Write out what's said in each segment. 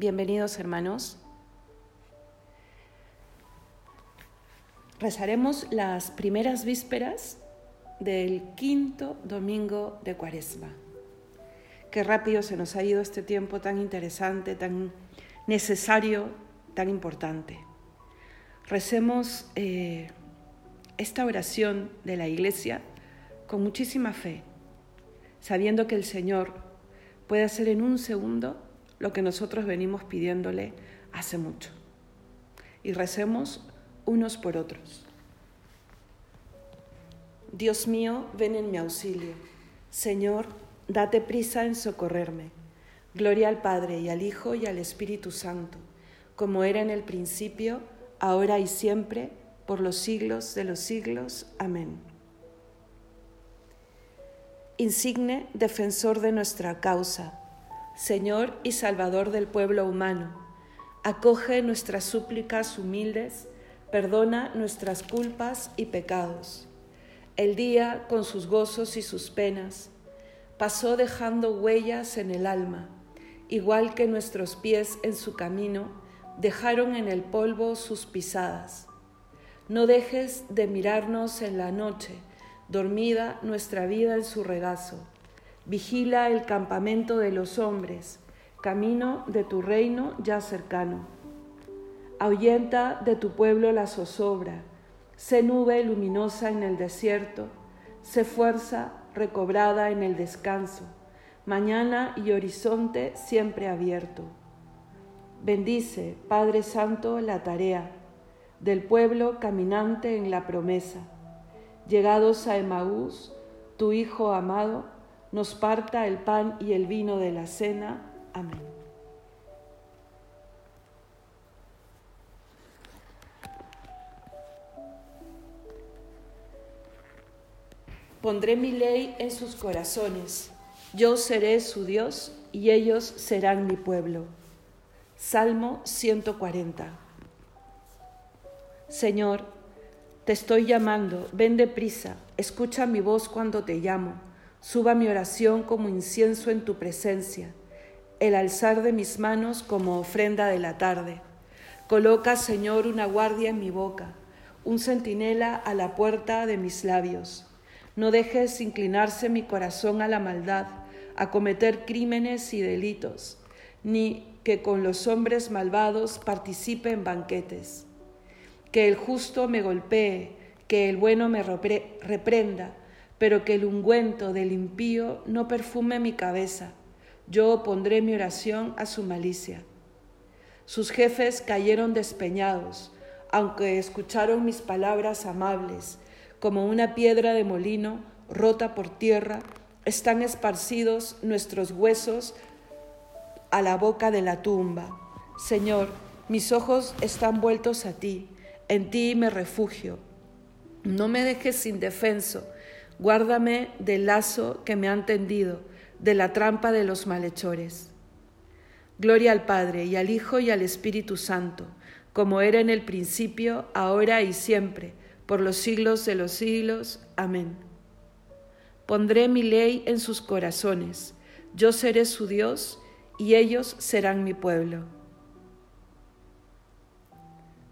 Bienvenidos hermanos. Rezaremos las primeras vísperas del quinto domingo de Cuaresma. Qué rápido se nos ha ido este tiempo tan interesante, tan necesario, tan importante. Recemos eh, esta oración de la Iglesia con muchísima fe, sabiendo que el Señor puede hacer en un segundo lo que nosotros venimos pidiéndole hace mucho. Y recemos unos por otros. Dios mío, ven en mi auxilio. Señor, date prisa en socorrerme. Gloria al Padre y al Hijo y al Espíritu Santo, como era en el principio, ahora y siempre, por los siglos de los siglos. Amén. Insigne defensor de nuestra causa, Señor y Salvador del pueblo humano, acoge nuestras súplicas humildes, perdona nuestras culpas y pecados. El día, con sus gozos y sus penas, pasó dejando huellas en el alma, igual que nuestros pies en su camino dejaron en el polvo sus pisadas. No dejes de mirarnos en la noche, dormida nuestra vida en su regazo Vigila el campamento de los hombres, camino de tu reino ya cercano. Ahuyenta de tu pueblo la zozobra, sé nube luminosa en el desierto, sé fuerza recobrada en el descanso, mañana y horizonte siempre abierto. Bendice, Padre Santo, la tarea del pueblo caminante en la promesa. Llegados a Emaús, tu Hijo amado, nos parta el pan y el vino de la cena. Amén. Pondré mi ley en sus corazones, yo seré su Dios y ellos serán mi pueblo. Salmo 140. Señor, te estoy llamando, ven deprisa, escucha mi voz cuando te llamo Suba mi oración como incienso en tu presencia, el alzar de mis manos como ofrenda de la tarde. Coloca, Señor, una guardia en mi boca, un centinela a la puerta de mis labios. No dejes inclinarse mi corazón a la maldad, a cometer crímenes y delitos, ni que con los hombres malvados participe en banquetes. Que el justo me golpee, que el bueno me reprenda, pero que el ungüento del impío no perfume mi cabeza. Yo opondré mi oración a su malicia. Sus jefes cayeron despeñados, aunque escucharon mis palabras amables, como una piedra de molino rota por tierra, están esparcidos nuestros huesos a la boca de la tumba. Señor, mis ojos están vueltos a ti, en ti me refugio. No me dejes indefenso Guárdame del lazo que me han tendido, de la trampa de los malhechores. Gloria al Padre y al Hijo y al Espíritu Santo, como era en el principio, ahora y siempre, por los siglos de los siglos. Amén. Pondré mi ley en sus corazones, yo seré su Dios y ellos serán mi pueblo.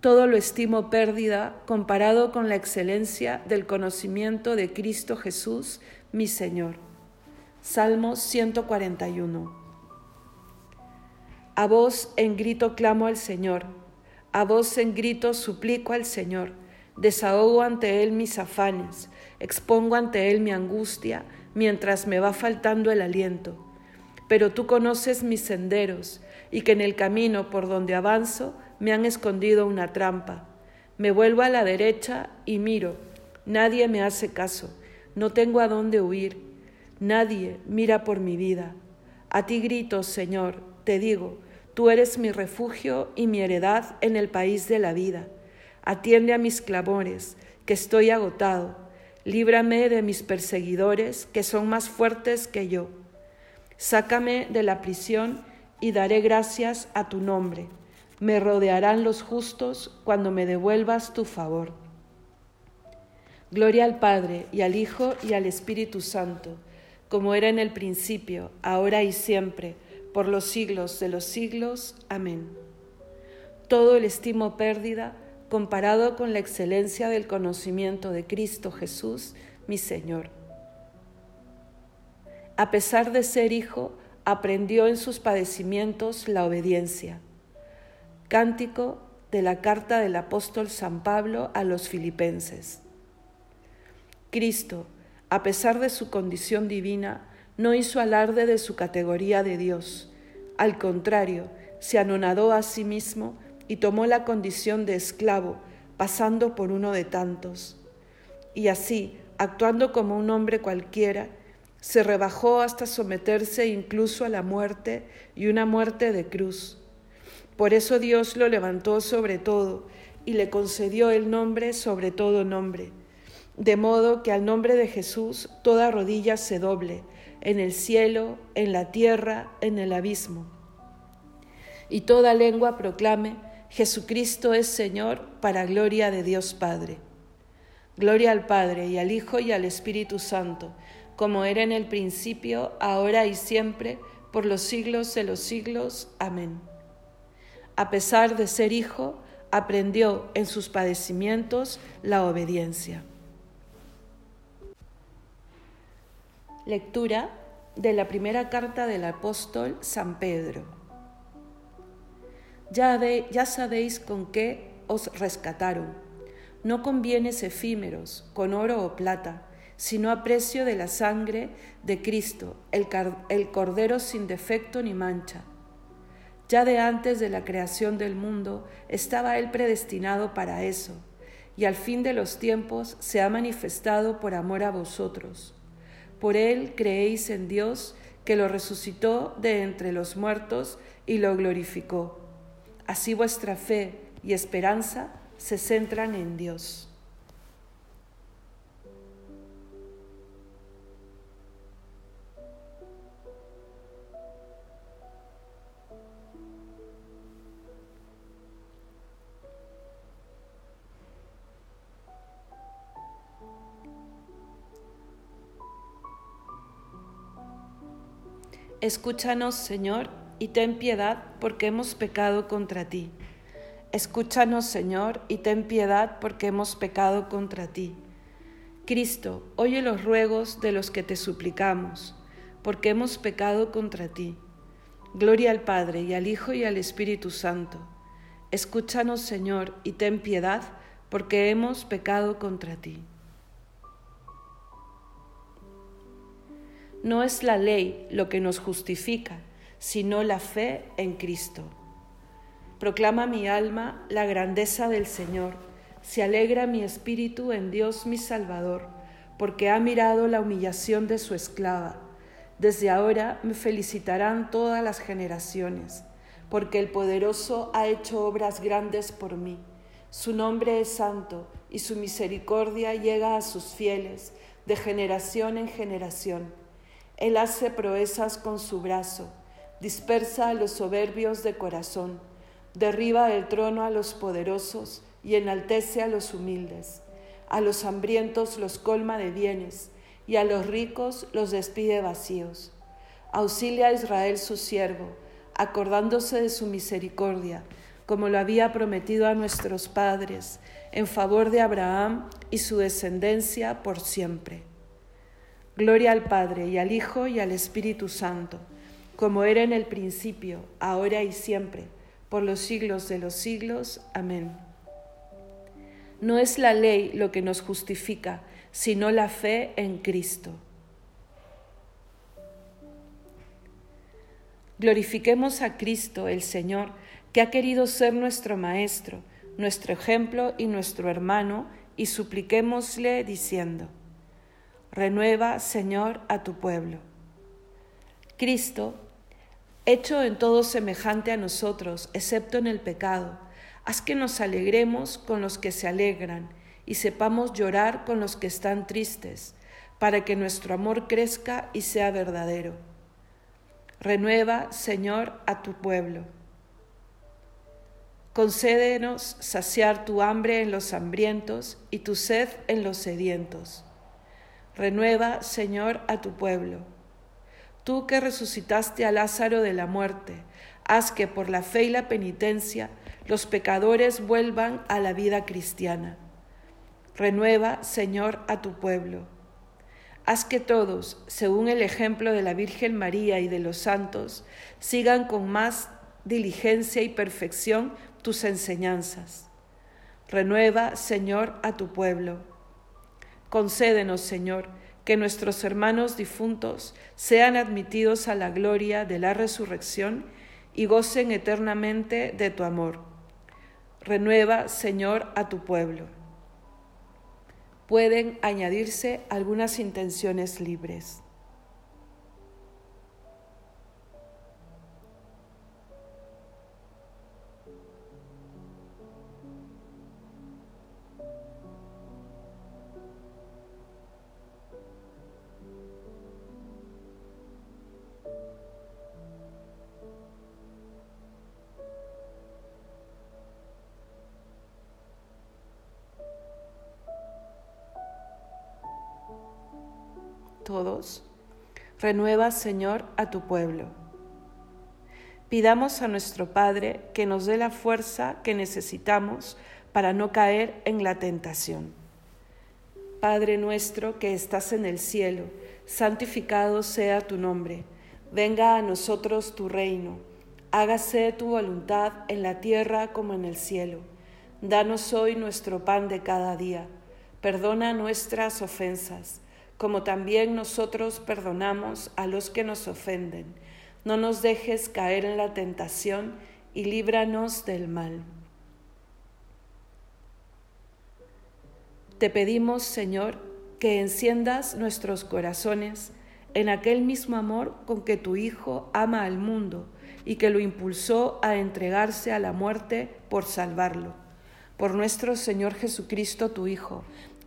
Todo lo estimo pérdida comparado con la excelencia del conocimiento de Cristo Jesús, mi Señor. Salmo 141. A voz en grito clamo al Señor, a voz en grito suplico al Señor, desahogo ante Él mis afanes, expongo ante Él mi angustia mientras me va faltando el aliento. Pero tú conoces mis senderos y que en el camino por donde avanzo me han escondido una trampa. Me vuelvo a la derecha y miro. Nadie me hace caso. No tengo a dónde huir. Nadie mira por mi vida. A ti grito, Señor, te digo, tú eres mi refugio y mi heredad en el país de la vida. Atiende a mis clamores, que estoy agotado. Líbrame de mis perseguidores, que son más fuertes que yo. Sácame de la prisión y daré gracias a tu nombre me rodearán los justos cuando me devuelvas tu favor. Gloria al Padre y al Hijo y al Espíritu Santo, como era en el principio, ahora y siempre, por los siglos de los siglos. Amén. Todo el estimo pérdida comparado con la excelencia del conocimiento de Cristo Jesús, mi Señor. A pesar de ser hijo, aprendió en sus padecimientos la obediencia. Cántico de la carta del apóstol San Pablo a los filipenses. Cristo, a pesar de su condición divina, no hizo alarde de su categoría de Dios. Al contrario, se anonadó a sí mismo y tomó la condición de esclavo, pasando por uno de tantos. Y así, actuando como un hombre cualquiera, se rebajó hasta someterse incluso a la muerte y una muerte de cruz. Por eso Dios lo levantó sobre todo y le concedió el nombre sobre todo nombre, de modo que al nombre de Jesús toda rodilla se doble, en el cielo, en la tierra, en el abismo. Y toda lengua proclame, Jesucristo es Señor para gloria de Dios Padre. Gloria al Padre y al Hijo y al Espíritu Santo, como era en el principio, ahora y siempre, por los siglos de los siglos. Amén. A pesar de ser hijo, aprendió en sus padecimientos la obediencia. Lectura de la primera carta del apóstol San Pedro. Ya, ya sabéis con qué os rescataron. No con bienes efímeros, con oro o plata, sino a precio de la sangre de Cristo, el, el Cordero sin defecto ni mancha. Ya de antes de la creación del mundo estaba Él predestinado para eso, y al fin de los tiempos se ha manifestado por amor a vosotros por él creéis en Dios, que lo resucitó de entre los muertos y lo glorificó. Así vuestra fe y esperanza se centran en Dios. Escúchanos, Señor, y ten piedad porque hemos pecado contra ti. Escúchanos, Señor, y ten piedad porque hemos pecado contra ti. Cristo, oye los ruegos de los que te suplicamos, porque hemos pecado contra ti. Gloria al Padre y al Hijo y al Espíritu Santo. Escúchanos, Señor, y ten piedad, porque hemos pecado contra ti. No es la ley lo que nos justifica, sino la fe en Cristo. Proclama mi alma la grandeza del Señor, se alegra mi espíritu en Dios mi Salvador, porque ha mirado la humillación de su esclava. Desde ahora me felicitarán todas las generaciones, porque el poderoso ha hecho obras grandes por mí. Su nombre es santo y su misericordia llega a sus fieles de generación en generación. Él hace proezas con su brazo, dispersa a los soberbios de corazón, derriba del trono a los poderosos y enaltece a los humildes. A los hambrientos los colma de bienes y a los ricos los despide vacíos. Auxilia a Israel su siervo, acordándose de su misericordia, como lo había prometido a nuestros padres, en favor de Abraham y su descendencia por siempre. Gloria al Padre y al Hijo y al Espíritu Santo, como era en el principio, ahora y siempre, por los siglos de los siglos. Amén. No es la ley lo que nos justifica, sino la fe en Cristo. Glorifiquemos a Cristo, el Señor, que ha querido ser nuestro Maestro, nuestro ejemplo y nuestro hermano, y supliquémosle diciendo, Renueva, Señor, a tu pueblo. Cristo, hecho en todo semejante a nosotros, excepto en el pecado, haz que nos alegremos con los que se alegran y sepamos llorar con los que están tristes, para que nuestro amor crezca y sea verdadero. Renueva, Señor, a tu pueblo. Concédenos saciar tu hambre en los hambrientos y tu sed en los sedientos Renueva, Señor, a tu pueblo. tú que resucitaste a Lázaro de la muerte, haz que por la fe y la penitencia los pecadores vuelvan a la vida cristiana. Renueva, Señor, a tu pueblo. Haz que todos, según el ejemplo de la Virgen María y de los santos, sigan con más diligencia y perfección tus enseñanzas. Renueva, Señor, a tu pueblo. Concédenos, Señor, que nuestros hermanos difuntos sean admitidos a la gloria de la resurrección y gocen eternamente de tu amor. Renueva, Señor, a tu pueblo. Pueden añadirse algunas intenciones libres. Todos, renueva, Señor, a tu pueblo. Pidamos a nuestro Padre que nos dé la fuerza que necesitamos para no caer en la tentación. Padre nuestro que estás en el cielo, santificado sea tu nombre. Venga a nosotros tu reino. Hágase tu voluntad en la tierra como en el cielo. Danos hoy nuestro pan de cada día. Perdona nuestras ofensas como también nosotros perdonamos a los que nos ofenden. No nos dejes caer en la tentación y líbranos del mal. Te pedimos, Señor, que enciendas nuestros corazones en aquel mismo amor con que tu Hijo ama al mundo y que lo impulsó a entregarse a la muerte por salvarlo. Por nuestro Señor Jesucristo, tu Hijo,